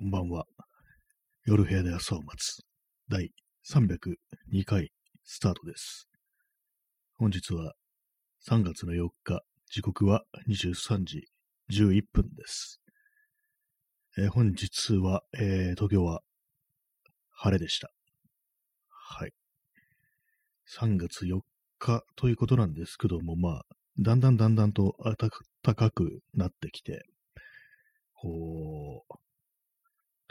こんばんは。夜部屋で朝を待つ。第302回スタートです。本日は3月の4日、時刻は23時11分です。えー本日は、えー東京は晴れでした。はい。3月4日ということなんですけども、まあ、だんだんだんだんと暖かくなってきて、こう、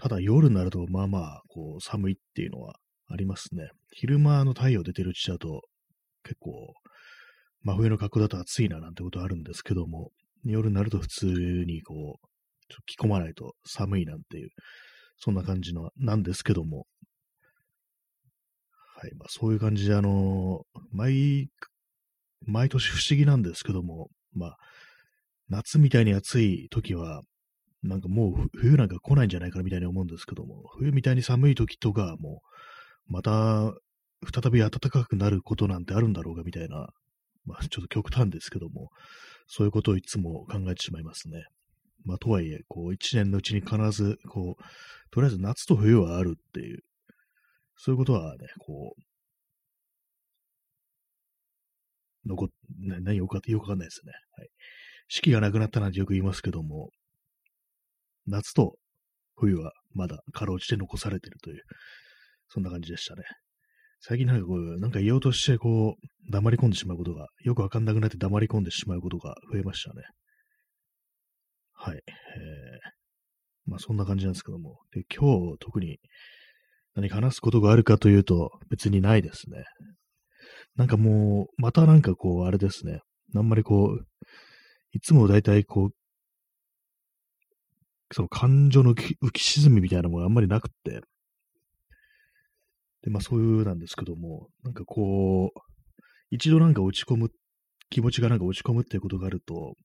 ただ夜になると、まあまあ、こう、寒いっていうのはありますね。昼間の太陽出てるうちだと、結構、真冬の格好だと暑いななんてことあるんですけども、夜になると普通にこう、着込まないと寒いなんていう、そんな感じの、なんですけども、はい、まあそういう感じで、あの、毎、毎年不思議なんですけども、まあ、夏みたいに暑い時は、なんかもう冬なんか来ないんじゃないかなみたいに思うんですけども、冬みたいに寒い時とかもう、また再び暖かくなることなんてあるんだろうかみたいな、まあちょっと極端ですけども、そういうことをいつも考えてしまいますね。まあとはいえ、こう一年のうちに必ず、こう、とりあえず夏と冬はあるっていう、そういうことはね、こう、残っ、何よくわかよくわかんないですね。はい。四季がなくなったなんてよく言いますけども、夏と冬はまだかろうじて残されてるという、そんな感じでしたね。最近なんかこう、なんか言おうとしてこう、黙り込んでしまうことが、よくわかんなくなって黙り込んでしまうことが増えましたね。はい。えー、まあそんな感じなんですけども。で、今日特に何か話すことがあるかというと別にないですね。なんかもう、またなんかこう、あれですね。あんまりこう、いつも大体こう、その感情の浮き沈みみたいなものがあんまりなくって。で、まあそういうなんですけども、なんかこう、一度なんか落ち込む、気持ちがなんか落ち込むっていうことがあると、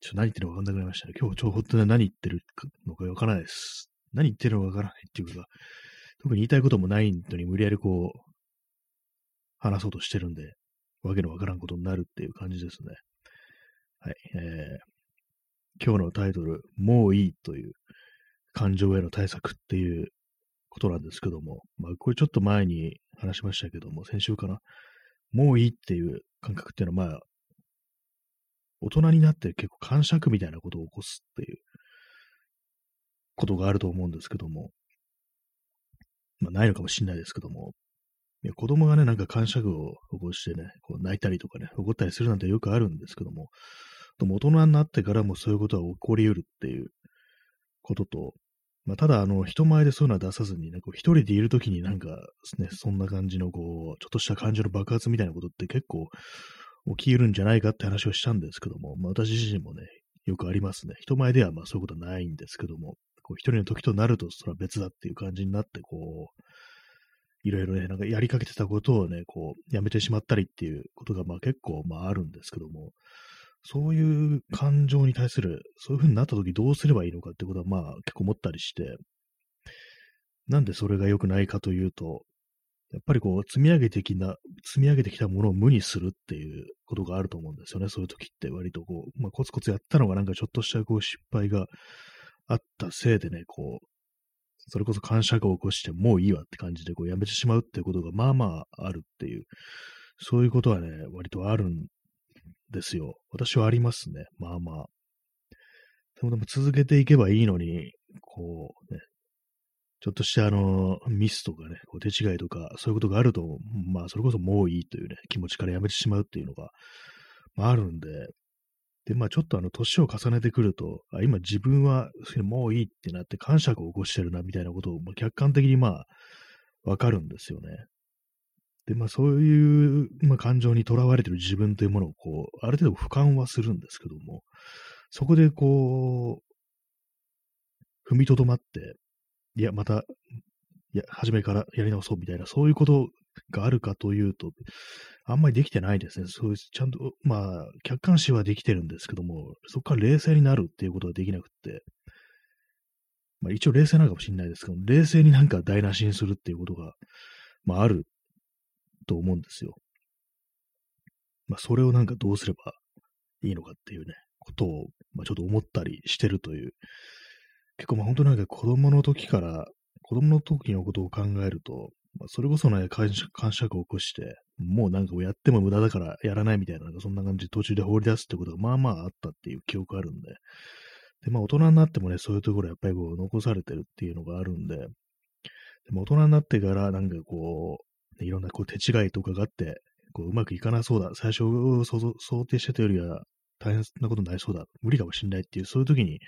ちょっと何言ってるのかわかんなくなりましたね。今日ちょ、本当に何言ってるのかわからないです。何言ってるのかわからないっていうか、特に言いたいこともないのに無理やりこう、話そうとしてるんで、わけのわからんことになるっていう感じですね。はい。えー、今日のタイトル、もういいという感情への対策っていうことなんですけども、まあ、これちょっと前に話しましたけども、先週かな。もういいっていう感覚っていうのは、まあ、大人になって結構感触みたいなことを起こすっていうことがあると思うんですけども、まあ、ないのかもしれないですけども、いや子供がね、なんか感触を起こしてね、こう泣いたりとかね、怒ったりするなんてよくあるんですけども、でも大人になってからもそういうことは起こり得るっていうことと、まあ、ただ、あの、人前でそういうのは出さずにね、こう一人でいるときになんか、ね、そんな感じの、こう、ちょっとした感情の爆発みたいなことって結構起き得るんじゃないかって話をしたんですけども、まあ、私自身もね、よくありますね。人前ではまあそういうことはないんですけども、こう一人の時となるとそれは別だっていう感じになって、こう、いろいろね、なんかやりかけてたことをね、こう、やめてしまったりっていうことがまあ結構まああるんですけども、そういう感情に対する、そういう風になった時どうすればいいのかってことはまあ結構思ったりして、なんでそれが良くないかというと、やっぱりこう積み上げてきな、積み上げてきたものを無にするっていうことがあると思うんですよね。そういう時って割とこう、まあコツコツやったのがなんかちょっとしたこう失敗があったせいでね、こう、それこそ感謝を起こしてもういいわって感じでこうやめてしまうっていうことがまあまああるっていう、そういうことはね、割とあるんですよ。私はありますね。まあまあ。でもでも続けていけばいいのに、こうね、ちょっとしたあの、ミスとかね、こう手違いとか、そういうことがあると、まあそれこそもういいというね、気持ちからやめてしまうっていうのが、まああるんで、で、まあちょっとあの、年を重ねてくると、あ今自分はもういいってなって感謝を起こしてるな、みたいなことを、まあ、客観的にまあ、わかるんですよね。で、まあそういう、まあ、感情にとらわれてる自分というものをこう、ある程度俯瞰はするんですけども、そこでこう、踏みとどまって、いや、また、いや、初めからやり直そうみたいな、そういうことがあるかというと、あんまりできてないですね。そういう、ちゃんと、まあ、客観視はできてるんですけども、そこから冷静になるっていうことができなくって、まあ一応冷静なのかもしれないですけど、冷静になんか台無しにするっていうことが、まああると思うんですよ。まあそれをなんかどうすればいいのかっていうね、ことを、まあちょっと思ったりしてるという、結構まあ本当なんか子供の時から、子供の時のことを考えると、まあ、それこそね、感触を起こして、もうなんかやっても無駄だからやらないみたいな、なんかそんな感じで途中で放り出すってことがまあまああったっていう記憶あるんで、で、まあ大人になってもね、そういうところやっぱりこう残されてるっていうのがあるんで、でも大人になってからなんかこう、いろんなこう手違いとかがあって、こううまくいかなそうだ、最初想定してたよりは大変なことになりそうだ、無理かもしんないっていう、そういう時に、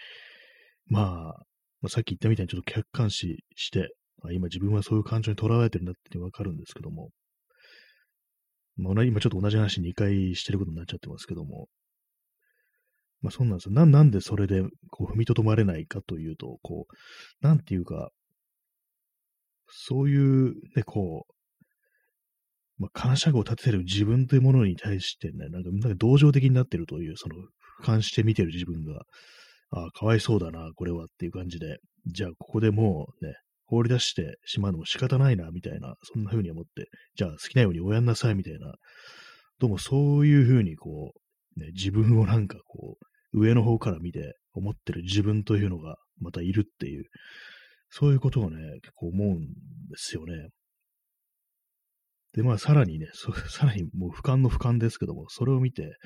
まあ、まあ、さっき言ったみたいにちょっと客観視して、あ今自分はそういう感情にとらわれてるんだってわかるんですけども、まあ、今ちょっと同じ話2回してることになっちゃってますけども、まあそうなんですよ。ななんでそれでこう踏みとどまれないかというと、こう、なんていうか、そういうね、こう、まあ、感謝語を立ててる自分というものに対してね、なんか、なんか同情的になってるという、その、俯瞰して見てる自分が、ああ、かわいそうだな、これはっていう感じで、じゃあ、ここでもうね、放り出してしまうのも仕方ないな、みたいな、そんな風に思って、じゃあ、好きなようにおやんなさい、みたいな、どうもそういう風に、こう、ね、自分をなんかこう、上の方から見て思ってる自分というのがまたいるっていう、そういうことをね、結構思うんですよね。で、まあ、さらにね、さらにもう俯瞰の俯瞰ですけども、それを見て、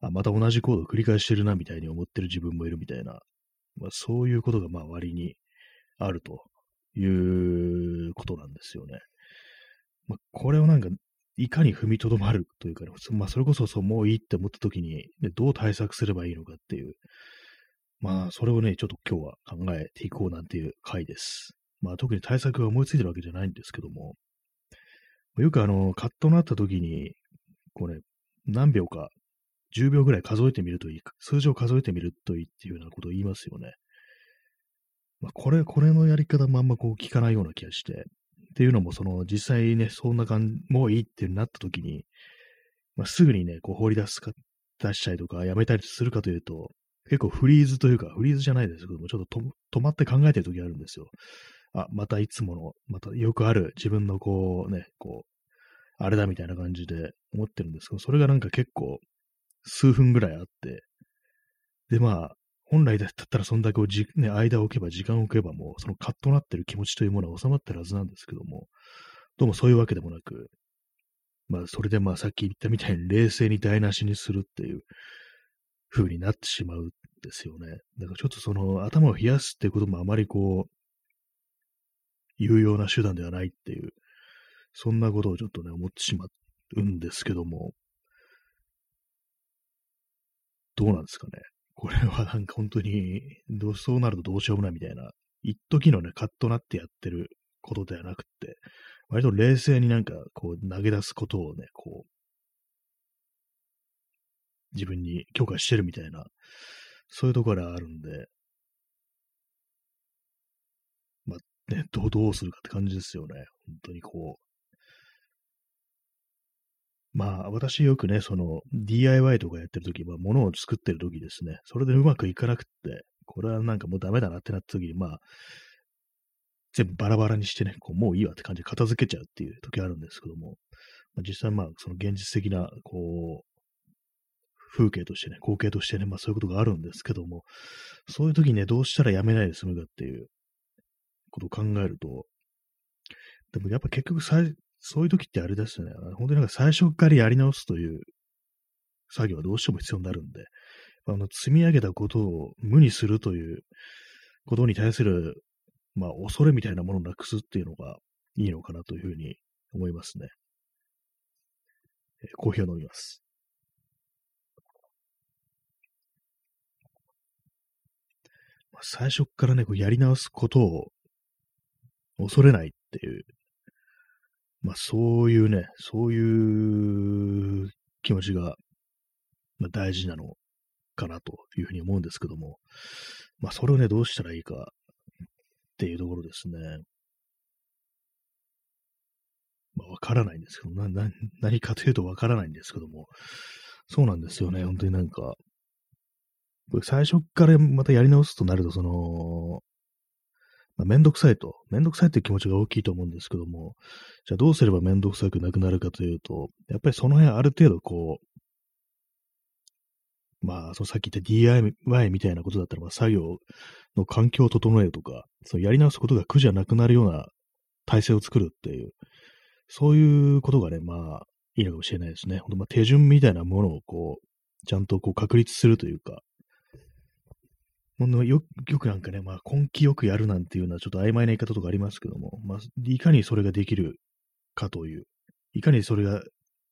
あ、また同じ行動を繰り返してるな、みたいに思ってる自分もいるみたいな、まあ、そういうことが、まあ、割にあるということなんですよね。まあ、これをなんか、いかに踏みとどまるというか、ね、まあ、それこそそう、もういいって思った時に、ね、どう対策すればいいのかっていう、まあ、それをね、ちょっと今日は考えていこうなんていう回です。まあ、特に対策が思いついてるわけじゃないんですけども、よくあの、カットなった時に、こうね、何秒か、10秒ぐらい数えてみるといい、数字を数えてみるといいっていうようなことを言いますよね。まあ、これ、これのやり方もあんまこう聞かないような気がして、っていうのも、その、実際ね、そんな感じ、もういいってなった時に、まあ、すぐにね、こう放り出すか、出したりとか、やめたりするかというと、結構フリーズというか、フリーズじゃないですけども、ちょっと止まって考えてる時あるんですよ。あ、またいつもの、またよくある自分のこうね、こう、あれだみたいな感じで思ってるんですけど、それがなんか結構数分ぐらいあって、で、まあ、本来だったらそんだけじ、ね、間を置けば、時間を置けばもう、そのカッとなってる気持ちというものは収まってるはずなんですけども、どうもそういうわけでもなく、まあ、それでまあ、さっき言ったみたいに冷静に台無しにするっていう風になってしまうんですよね。だからちょっとその頭を冷やすっていうこともあまりこう、有用な手段ではないっていう、そんなことをちょっとね、思ってしまうんですけども、どうなんですかね。これはなんか本当に、どうそうなるとどうしようもないみたいな、一時のね、カッとなってやってることではなくて、割と冷静になんかこう投げ出すことをね、こう、自分に許可してるみたいな、そういうところがあるんで、ね、どう、どうするかって感じですよね。本当にこう。まあ、私よくね、その DIY とかやってるとき、まあ、物を作ってるときですね、それでうまくいかなくって、これはなんかもうダメだなってなったときに、まあ、全部バラバラにしてね、こうもういいわって感じで片付けちゃうっていう時あるんですけども、まあ、実際まあ、その現実的な、こう、風景としてね、光景としてね、まあそういうことがあるんですけども、そういう時にね、どうしたらやめないで済むかっていう、ことを考えると、でもやっぱ結局そういう時ってあれですよね、本当になんか最初からやり直すという作業はどうしても必要になるんで、あの積み上げたことを無にするということに対する、まあ、恐れみたいなものをなくすっていうのがいいのかなというふうに思いますね。え、コーヒーを飲みます。まあ、最初からね、こうやり直すことを恐れないっていう、まあそういうね、そういう気持ちが、まあ、大事なのかなというふうに思うんですけども、まあそれをね、どうしたらいいかっていうところですね。まあわからないんですけど、な、な、何かというとわからないんですけども、そうなんですよね、本当になんか、最初からまたやり直すとなると、その、めんどくさいと、めんどくさいっていう気持ちが大きいと思うんですけども、じゃあどうすればめんどくさくなくなるかというと、やっぱりその辺ある程度こう、まあ、そのさっき言った DIY みたいなことだったら、まあ、作業の環境を整えるとか、そのやり直すことが苦じゃなくなるような体制を作るっていう、そういうことがね、まあ、いいのかもしれないですね。ほんとまあ手順みたいなものをこう、ちゃんとこう確立するというか、ほんのよよくなんかね、まあ根気よくやるなんていうのはちょっと曖昧な言い方とかありますけども、まあ、いかにそれができるかという、いかにそれが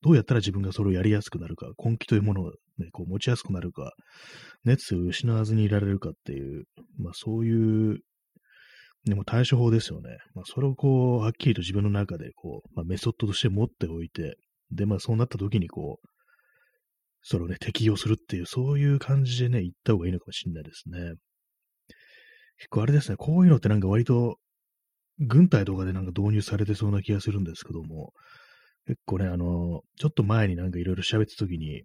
どうやったら自分がそれをやりやすくなるか、根気というものを、ね、こう持ちやすくなるか、熱を失わずにいられるかっていう、まあそういう、でも対処法ですよね。まあそれをこう、はっきりと自分の中でこう、まあメソッドとして持っておいて、でまあそうなった時にこう、それをね、適用するっていう、そういう感じでね、言った方がいいのかもしれないですね。結構あれですね、こういうのってなんか割と、軍隊とかでなんか導入されてそうな気がするんですけども、結構ね、あの、ちょっと前になんかいろいろ喋った時に、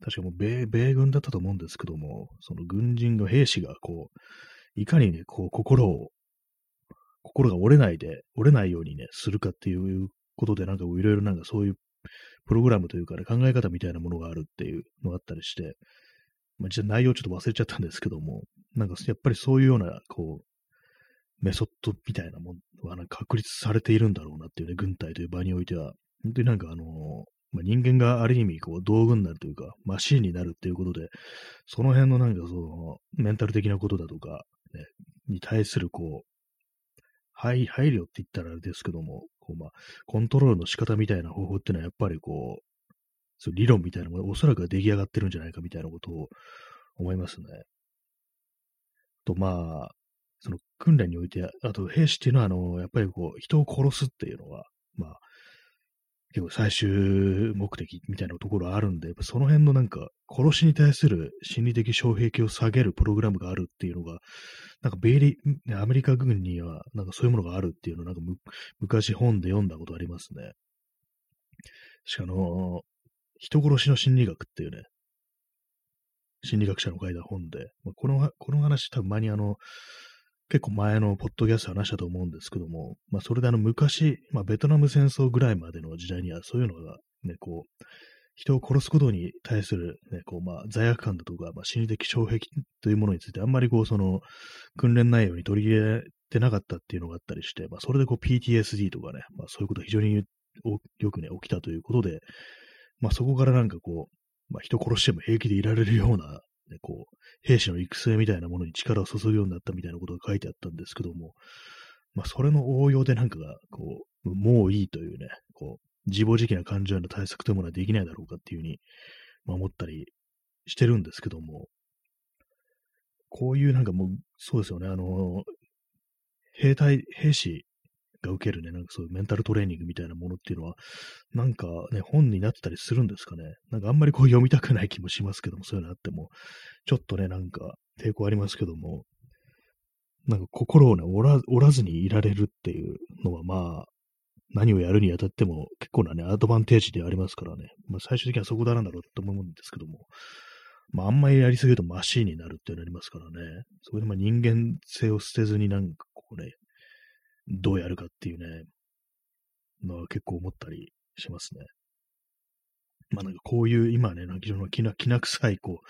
確かもう米米軍だったと思うんですけども、その軍人の兵士がこう、いかにね、こう、心を、心が折れないで、折れないようにね、するかっていうことで、なんかいろいろなんかそういうプログラムというかね、考え方みたいなものがあるっていうのがあったりして、まあ、実は内容ちょっと忘れちゃったんですけども、なんかやっぱりそういうような、こう、メソッドみたいなものが確立されているんだろうなっていうね、軍隊という場においては、本当になんかあの、まあ、人間がある意味こう道具になるというか、マシーンになるっていうことで、その辺のなんかその、メンタル的なことだとか、ね、に対するこう、配配慮って言ったらあれですけども、こうまあ、コントロールの仕方みたいな方法っていうのはやっぱりこう、そう理論みたいなもの、おそらく出来上がってるんじゃないかみたいなことを思いますね。と、まあ、その訓練において、あと兵士っていうのは、あの、やっぱりこう、人を殺すっていうのは、まあ、結構最終目的みたいなところあるんで、その辺のなんか、殺しに対する心理的障壁を下げるプログラムがあるっていうのが、なんかベイリ、アメリカ軍にはなんかそういうものがあるっていうのをなんか昔本で読んだことありますね。しかも、人殺しの心理学っていうね、心理学者の書いた本で、まあ、この、この話多分前にあの、結構前のポッドキャスト話したと思うんですけども、まあ、それであの昔、まあ、ベトナム戦争ぐらいまでの時代にはそういうのがね、こう、人を殺すことに対する、ね、こう、まあ、罪悪感だとか、まあ、心理的障壁というものについて、あんまりこう、その、訓練内容に取り入れてなかったっていうのがあったりして、まあ、それでこう、PTSD とかね、まあ、そういうことが非常によくね、起きたということで、まあ、そこからなんかこう、まあ、人殺しても平気でいられるようなね、こう、兵士の育成みたいなものに力を注ぐようになったみたいなことが書いてあったんですけども、まあ、それの応用でなんかが、こう、もういいというね、こう、自暴自棄な感情への対策というものはできないだろうかっていうふうに、まあ、思ったりしてるんですけども、こういうなんかもう、そうですよね、あの、兵隊、兵士が受けるね、なんかそういうメンタルトレーニングみたいなものっていうのは、なんかね、本になってたりするんですかね。なんかあんまりこう読みたくない気もしますけども、そういうのあっても、ちょっとね、なんか抵抗ありますけども、なんか心をね、折らずにいられるっていうのは、まあ、何をやるにあたっても結構なね、アドバンテージでありますからね。まあ最終的にはそこだなんだろうと思うんですけども、まああんまりやりすぎるとマシーンになるっていうのありますからね。それでまあ人間性を捨てずになんかこうね、どうやるかっていうね、のは結構思ったりしますね。まあなんかこういう今ね、なんか非常にきなきな臭いこ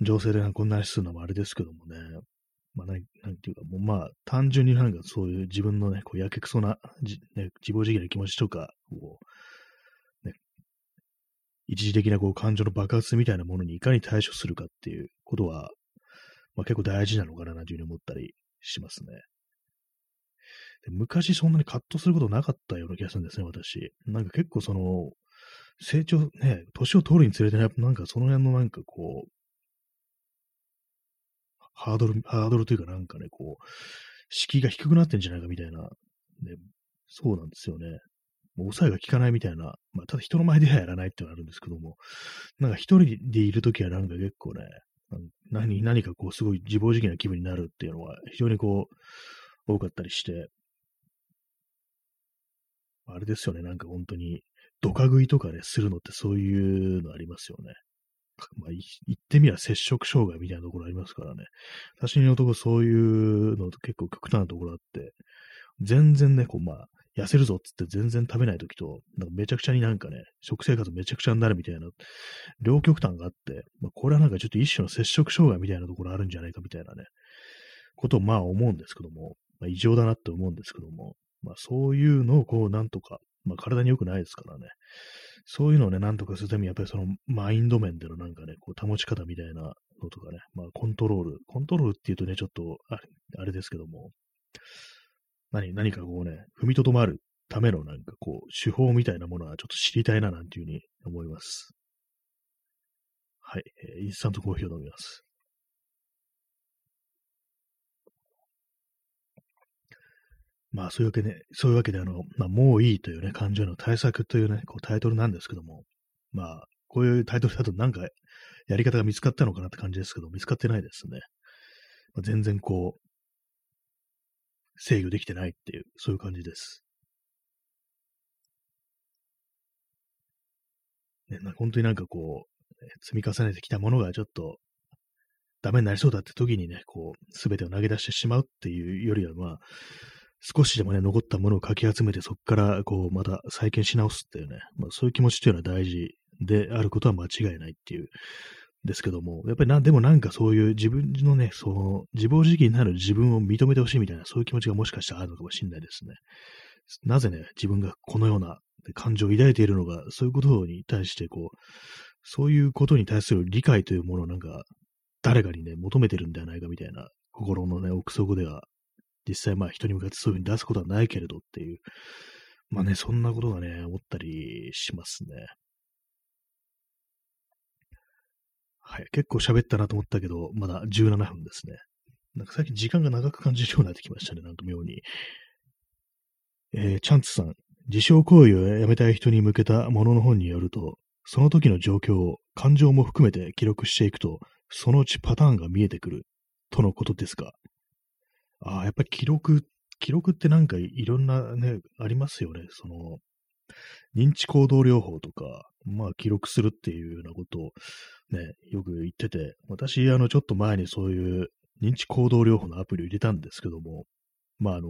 う、情勢でこんな話するのもあれですけどもね、まあなんなんていうかもうまあ単純になんかそういう自分のね、こうやけくそなじ、ね、自暴自棄な気持ちとか、こう、ね、一時的なこう感情の爆発みたいなものにいかに対処するかっていうことは、まあ結構大事なのかなというふうに思ったりしますね。昔そんなにカットすることなかったような気がするんですね、私。なんか結構その、成長、ね、年を取るにつれて、ね、なんかその辺のなんかこう、ハードル、ハードルというかなんかね、こう、敷居が低くなってんじゃないかみたいな、ね、そうなんですよね。もう抑えが効かないみたいな、まあ、ただ人の前ではやらないってのはあるんですけども、なんか一人でいるときはなんか結構ね、何、何かこうすごい自暴自棄な気分になるっていうのは非常にこう、多かったりして、あれですよね、なんか本当に、ドカ食いとかね、するのってそういうのありますよね。まあ、言ってみれば接触障害みたいなところありますからね。私のところそういうの結構極端なところあって、全然ね、こうまあ、痩せるぞっつって全然食べない時と、なんかめちゃくちゃになんかね、食生活めちゃくちゃになるみたいな、両極端があって、まあ、これはなんかちょっと一種の摂食障害みたいなところあるんじゃないかみたいなね、ことをまあ思うんですけども、まあ、異常だなって思うんですけども、まあそういうのをこうなんとか、まあ体に良くないですからね、そういうのをね、なんとかするためにやっぱりそのマインド面でのなんかね、こう保ち方みたいなのとかね、まあコントロール、コントロールっていうとね、ちょっとあれあれですけども、何、何かこうね、踏みとどまるためのなんかこう、手法みたいなものはちょっと知りたいななんていうふうに思います。はい、えー、インスタントコーヒーを飲みます。まあそういうわけで、そういうわけであの、まあもういいというね、感情の対策というね、こうタイトルなんですけども、まあこういうタイトルだとなんかやり方が見つかったのかなって感じですけど、見つかってないですね。まあ、全然こう、制御できてないっていう、そういう感じです。ね、な本当になんかこう、積み重ねてきたものがちょっとダメになりそうだって時にね、こう、すべてを投げ出してしまうっていうよりは、まあ、少しでもね、残ったものをかき集めて、そこから、こう、また再建し直すっていうね、まあ、そういう気持ちっていうのは大事であることは間違いないっていうですけども、やっぱりな、でもなんかそういう自分のね、その自暴自棄になる自分を認めてほしいみたいな、そういう気持ちがもしかしたらあるのかもしれないですね。なぜね、自分がこのような感情を抱いているのが、そういうことに対して、こう、そういうことに対する理解というものをなんか、誰かにね、求めてるんではないかみたいな、心のね、奥底では、実際まあ人に向かってそういうふうに出すことはないけれどっていう、まあね、そんなことがね、思ったりしますね。はい。結構喋ったなと思ったけど、まだ17分ですね。なんか最近時間が長く感じるようになってきましたね。なんか妙に。えー、チャンツさん。自傷行為をやめたい人に向けたものの本によると、その時の状況を感情も含めて記録していくと、そのうちパターンが見えてくるとのことですが。ああ、やっぱり記録、記録ってなんかいろんなね、ありますよね。その、認知行動療法とか、まあ記録するっていうようなことをね、よく言ってて、私、あの、ちょっと前にそういう認知行動療法のアプリを入れたんですけども、まあ、あの、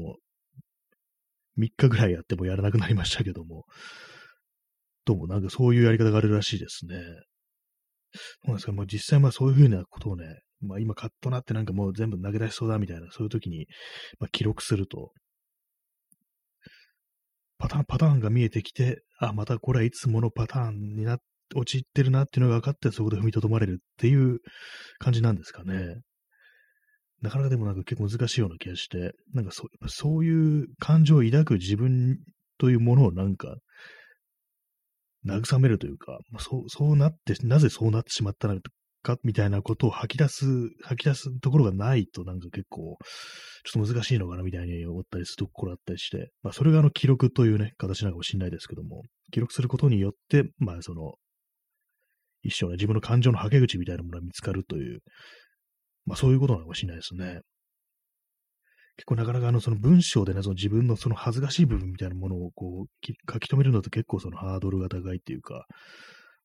3日ぐらいやってもやらなくなりましたけども、どうもなんかそういうやり方があるらしいですね。そうなんですか、もう実際まあそういうふうなことをね、まあ今カッとなってなんかもう全部投げ出しそうだみたいな、そういう時に、まあ、記録すると、パターン、パターンが見えてきて、あ、またこれはいつものパターンになっ陥ってるなっていうのが分かって、そこで踏みとどまれるっていう感じなんですかね。なかなかでもなんか結構難しいような気がして、なんかそうそういう感情を抱く自分というものをなんか、慰めるというか、そうそうなって、なぜそうなってしまったのか？みたいなことを吐き出す、吐き出すところがないとなんか結構、ちょっと難しいのかな？みたいに思ったりするところあったりして、まあそれがあの記録というね、形なのかもしれないですけども、記録することによって、まあその、一生ね、自分の感情のはけ口みたいなものが見つかるという、まあそういうことなのかもしれないですね。結構なかなかあの、その文章でね、その自分のその恥ずかしい部分みたいなものをこう、書き留めるのって結構そのハードルが高いっていうか、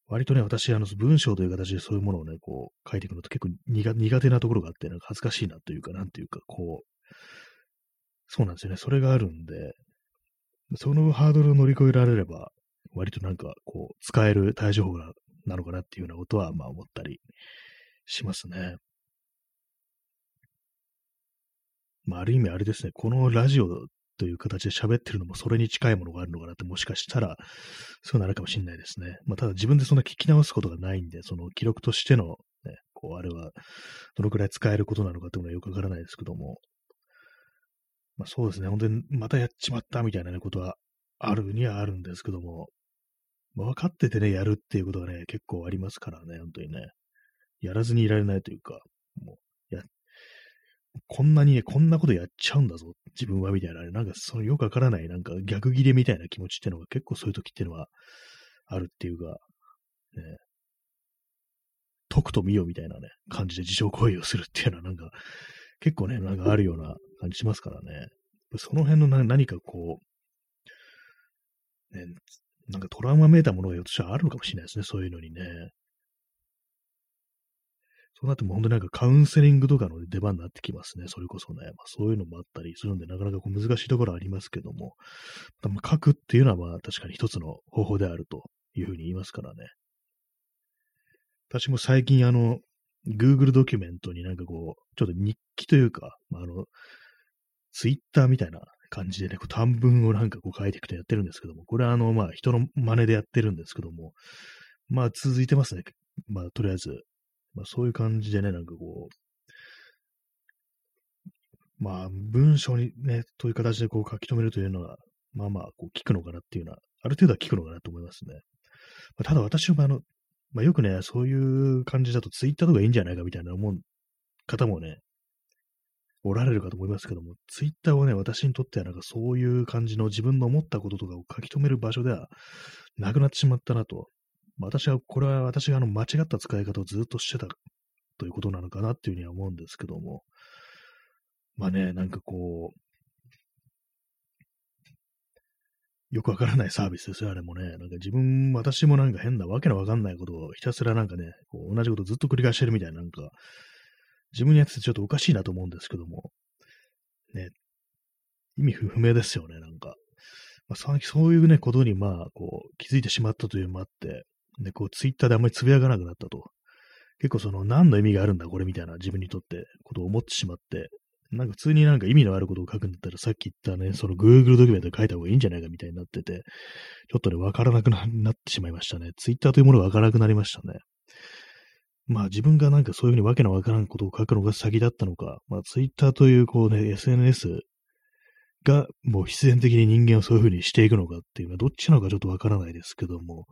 割とね、私、あの、文章という形でそういうものをね、こう、書いていくのって結構苦手なところがあって、なんか恥ずかしいなというか、なんていうか、こう、そうなんですよね。それがあるんで、そのハードルを乗り越えられれば、割となんか、こう、使える対処法がなのかなっていうようなことは、まあ思ったりしますね。まあ、ある意味あれですね、このラジオという形で喋ってるのもそれに近いものがあるのかなってもしかしたらそうなるかもしれないですね。まあ、ただ自分でそんな聞き直すことがないんで、その記録としてのね、こう、あれはどのくらい使えることなのかっていうのはよくわからないですけども、まあそうですね、本当にまたやっちまったみたいな、ことはあるにはあるんですけども、まあ分かっててね、やるっていうことがね、結構ありますからね、本当にね。やらずにいられないというか、もう、や、こんなにね、こんなことやっちゃうんだぞ、自分は、みたいな、ね、なんかそのよくわからない、なんか逆切れみたいな気持ちってのが結構そういう時ってのはあるっていうか、ね、解くと見よみたいなね、感じで自傷行為をするっていうのはなんか、結構ね、なんかあるような感じしますからね。その辺の何かこう、ね、なんかトラウマめいたものがひょっとしたらあるのかもしれないですね、そういうのにね。そうなっても本当なんかカウンセリングとかの出番になってきますね。それこそね。まあ、そういうのもあったりするんで、なかなかこう難しいところありますけども、まあ、書くっていうのはまあ確かに一つの方法であるというふうに言いますからね。私も最近あの、Google ドキュメントになんかこう、ちょっと日記というか、まあ、あの、Twitter みたいな感じでね、こう短文をなんかこう書いていくとやってるんですけども、これはあの、まあ人の真似でやってるんですけども、まあ続いてますね。まあとりあえず、まあそういう感じでね、なんかこう、まあ文章にね、という形でこう書き留めるというのは、まあまあこう聞くのかなっていうのは、ある程度は聞くのかなと思いますね。まあ、ただ私はあの、まあよくね、そういう感じだとツイッターとかいいんじゃないかみたいな思う方もね、おられるかと思いますけども、ツイッターはね、私にとってはなんかそういう感じの自分の思ったこととかを書き留める場所ではなくなってしまったなと。私は、これは私があの間違った使い方をずっとしてたということなのかなっていうふうには思うんですけども、まあね、なんかこう、よくわからないサービスですよ、あれもね。なんか自分、私もなんか変なわけのわかんないことをひたすらなんかね、こう同じことずっと繰り返してるみたいな、なんか、自分にやっててちょっとおかしいなと思うんですけども、ね、意味不明ですよね、なんか。まあ、そういうね、ことに、まあ、こう、気づいてしまったというのもあって、で、こう、ツイッターであんまりつぶやかなくなったと。結構その、何の意味があるんだ、これみたいな自分にとって、ことを思ってしまって、なんか普通になんか意味のあることを書くんだったら、さっき言ったね、その Google ドキュメント書いた方がいいんじゃないかみたいになってて、ちょっとね、わからなくなってしまいましたね。ツイッターというものがわからなくなりましたね。まあ自分がなんかそういうふうにわけのわからんことを書くのが先だったのか、まあツイッターというこうね、SNS がもう必然的に人間をそういうふうにしていくのかっていうのはどっちなのかちょっとわからないですけども、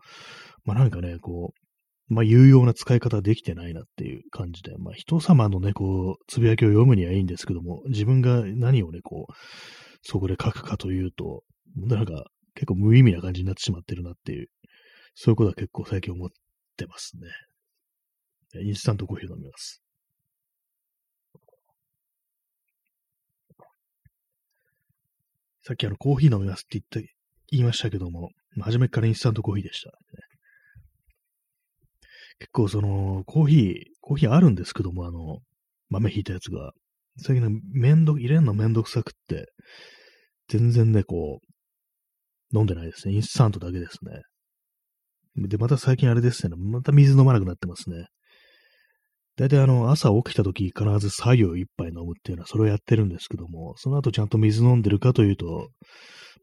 まあなんかね、こう、まあ有用な使い方できてないなっていう感じで、まあ人様のね、こう、つぶやきを読むにはいいんですけども、自分が何をね、こう、そこで書くかというと、なんか結構無意味な感じになってしまってるなっていう、そういうことは結構最近思ってますね。インスタントコーヒー飲みます。さっきあのコーヒー飲みますって言って、言いましたけども、初めからインスタントコーヒーでした、結構その、コーヒー、コーヒーあるんですけども、あの、豆ひいたやつが、最近ね、めんど、入れんのめんどくさくって、全然ね、こう、飲んでないですね。インスタントだけですね。で、また最近あれですね。また水飲まなくなってますね。大体あの、朝起きた時必ず作業一杯飲むっていうのはそれをやってるんですけども、その後ちゃんと水飲んでるかというと、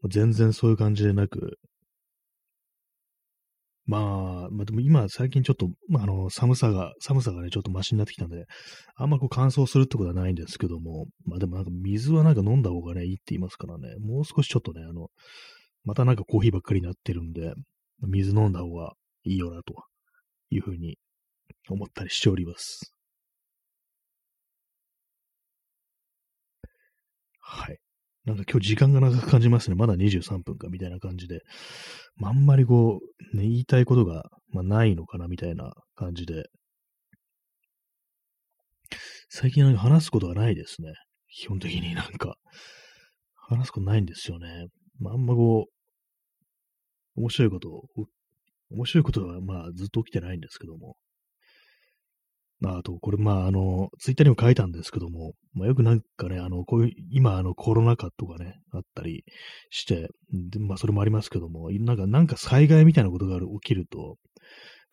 全然そういう感じでなく、まあ、まあ、でも今最近ちょっと、まあ、あの、寒さが、寒さがね、ちょっとマシになってきたんで、あんまこう乾燥するってことはないんですけども、まあでもなんか水はなんか飲んだ方がね、いいって言いますからね、もう少しちょっとね、あの、またなんかコーヒーばっかりになってるんで、水飲んだ方がいいよな、というふうに思ったりしております。はい。なんか今日時間が長く感じますね。まだ23分かみたいな感じで。まあ、あんまりこう、ね、言いたいことが、まあ、ないのかなみたいな感じで。最近話すことがないですね。基本的になんか、話すことないんですよね。まあ、あんまこう、面白いことを、面白いことはまあずっと起きてないんですけども、あと、これ、まあ、あの、ツイッターにも書いたんですけども、まあ、よくなんかね、あの、こういう、今、あの、コロナ禍とかね、あったりして、でまあ、それもありますけども、なんか、なんか災害みたいなことが起きると、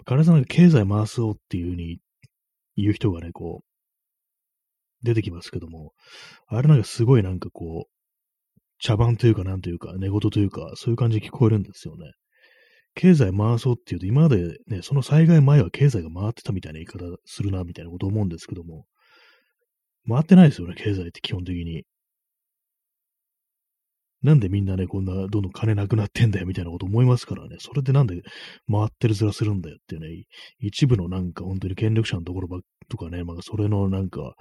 必ずなんか経済回そうっていうふうに言う人がね、こう、出てきますけども、あれなんかすごいなんかこう、茶番というかなんというか、寝言というか、そういう感じ聞こえるんですよね。経済回そうっていうと、今までね、その災害前は経済が回ってたみたいな言い方するな、みたいなこと思うんですけども、回ってないですよね、経済って基本的に。なんでみんなね、こんな、どんどん金なくなってんだよ、みたいなこと思いますからね。それでなんで回ってる面するんだよっていうね、一部のなんか本当に権力者のところばとかね、まあ、それのなんか、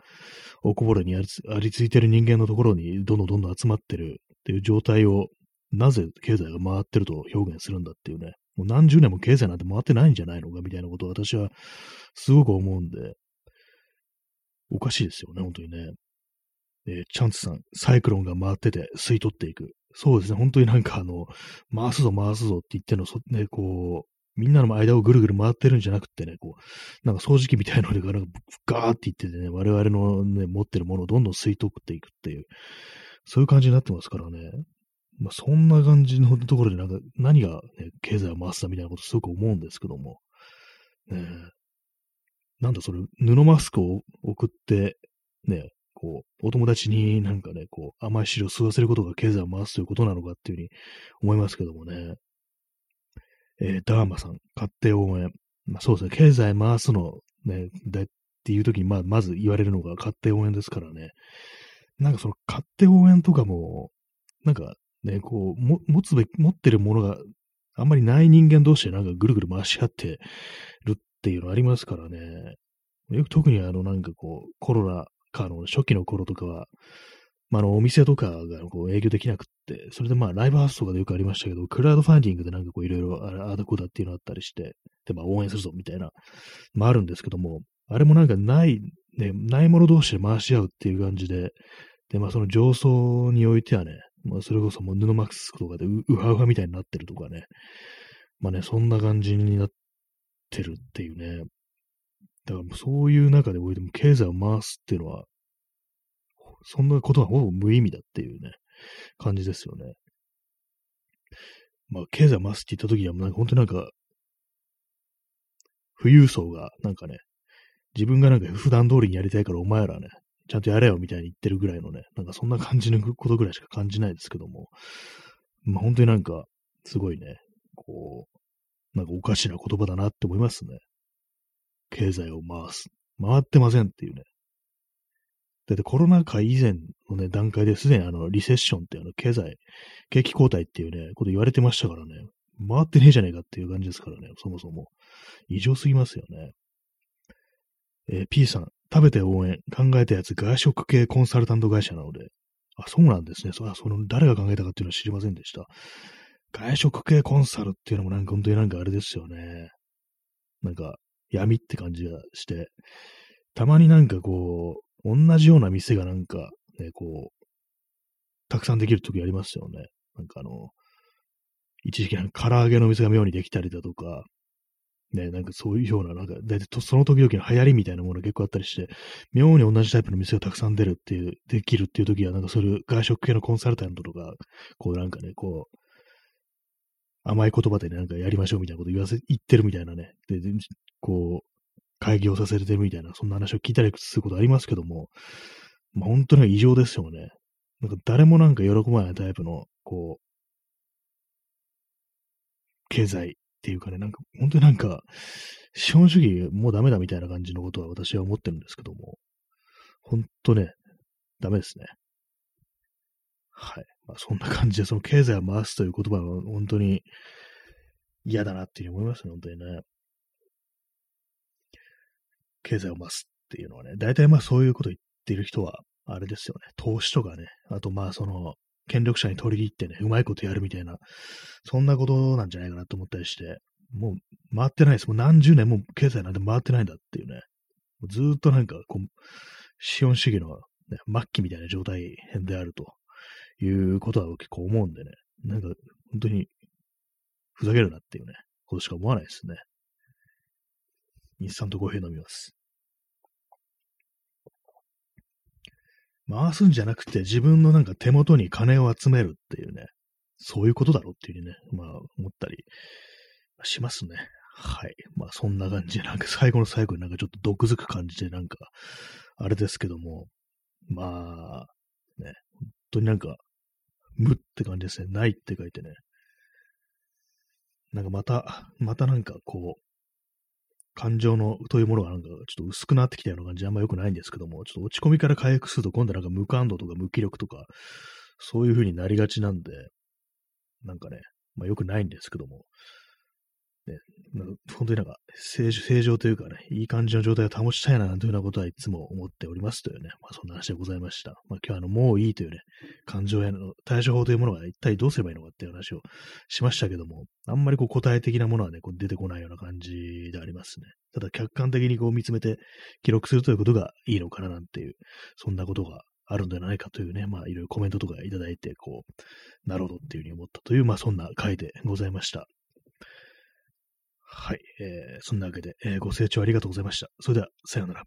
おこぼれにありありついてる人間のところにどんどんどんどん集まってるっていう状態を、なぜ経済が回ってると表現するんだっていうね。もう何十年も経済なんて回ってないんじゃないのかみたいなことを私はすごく思うんで、おかしいですよね、本当にね。えー、チャンツさん、サイクロンが回ってて吸い取っていく。そうですね、本当になんかあの、回すぞ回すぞって言っての、そね、こう、みんなの間をぐるぐる回ってるんじゃなくてね、こう、なんか掃除機みたいなので、なんかガーっていっててね、我々のね、持ってるものをどんどん吸い取っていくっていう、そういう感じになってますからね。まあ、そんな感じのところで、なんか、何が、ね、経済を回すだみたいなことすごく思うんですけども。ねなんだそれ、布マスクを送って、ね、こう、お友達になんかね、こう、甘い汁を吸わせることが経済を回すということなのかっていうふうに思いますけどもね。えー、ダーマさん、勝手応援。まあ、そうですね、経済回すの、ね、でっていう時に、まあ、まず言われるのが勝手応援ですからね。なんかその勝手応援とかも、なんかね、こう、も持つべき、持ってるものがあんまりない人間同士でなんかぐるぐる回し合ってるっていうのありますからね。よく特にあのなんかこう、コロナ禍の初期の頃とかは、まあ、の、お店とかがこう営業できなくって、それでまあ、ライブハウスとかでよくありましたけど、クラウドファンディングでなんかこう、いろいろああだこだっていうのあったりして、で、まあ、応援するぞみたいな、まあ、あるんですけども、あれもなんかない、ね、ないもの同士で回し合うっていう感じで、で、まあ、その上層においてはね、まあ、それこそもう布マックスとかでウハウハみたいになってるとかね、まあね、そんな感じになってるっていうね、だからもうそういう中でおいても経済を回すっていうのは、そんなことはほぼ無意味だっていうね、感じですよね。まあ、経済を回すって言った時には、なんか本当になんか、富裕層が、なんかね、自分がなんか普段通りにやりたいからお前らね、ちゃんとやれよみたいに言ってるぐらいのね、なんかそんな感じのことぐらいしか感じないですけども、まあ本当になんか、すごいね、こう、なんかおかしな言葉だなって思いますね。経済を回す。回ってませんっていうね。だってコロナ禍以前のね、段階ですでにあの、リセッションってあの、経済、景気後退っていうね、こと言われてましたからね、回ってねえじゃねえかっていう感じですからね、そもそも。異常すぎますよね。えー、P さん、食べて応援、考えたやつ、外食系コンサルタント会社なので、あ、そうなんですね。そその、誰が考えたかっていうのは知りませんでした。外食系コンサルっていうのもなんか本当になんかあれですよね。なんか闇って感じがして、たまになんかこう、同じような店がなんかね、こう、たくさんできる時ありますよね。なんかあの、一時期なんか唐揚げの店が妙にできたりだとか、ね、なんかそういうような、なんか、だいたいその時々の流行りみたいなものが結構あったりして、妙に同じタイプの店がたくさん出るっていう、できるっていう時は、なんかそういう外食系のコンサルタントとか、こうなんかね、こう、甘い言葉で、なんかやりましょうみたいなこと言わせ、言ってるみたいなね、で、こう、会議をさせてるみたいな、そんな話を聞いたりすることありますけども、まあ、本当に異常ですよね。なんか誰もなんか喜ばないタイプの、こう、経済っていうかね、なんか、本当になんか、資本主義もうダメだみたいな感じのことは私は思ってるんですけども、本当ね、ダメですね。はい。まあ、そんな感じで、その経済を回すという言葉は本当に嫌だなっていうふうに思いますね、本当にね。経済を回すっていうのはね、大体まあそういうこと言ってる人は、あれですよね、投資とかね、あとまあその、権力者に取り入ってね、うまいことやるみたいな、そんなことなんじゃないかなと思ったりして、もう回ってないです。もう何十年も経済なんて回ってないんだっていうね。ずっとなんかこう、資本主義の、ね、末期みたいな状態であるということは結構思うんでね。なんか本当にふざけるなっていうね、ことしか思わないですね。インスタントコーヒー飲みます。回すんじゃなくて自分のなんか手元に金を集めるっていうね、そういうことだろうっていうね、まあ思ったりしますね。はい。まあそんな感じで、なんか 最後の最後になんかちょっと毒づく感じでなんか、あれですけども、まあ、ね、本当になんか、無って感じですね。ないって書いてね。なんかまた、またなんかこう、感情のというものがなんかちょっと薄くなってきたような感じあんま良くないんですけども、ちょっと落ち込みから回復すると今度はなんか無感度とか無気力とか、そういう風になりがちなんで、なんかね、まあ良くないんですけども、ね、本当になんか正常というかね、いい感じの状態を保ちたいな、なんていうようなことはいつも思っておりますというね、まあそんな話でございました。まあ今日はあの、もういいというね、感情への対処法というものが一体どうすればいいのかっていう話をしましたけども、あんまりこう答え的なものはね、こう出てこないような感じでありますね。ただ客観的にこう見つめて記録するということがいいのかななんていう、そんなことがあるんじゃないかというね、まあいろいろコメントとかいただいて、こう、なるほどっていうふうに思ったという、まあそんな回でございました。はい。えー、そんなわけで、えーご清聴ありがとうございました。それでは、さようなら。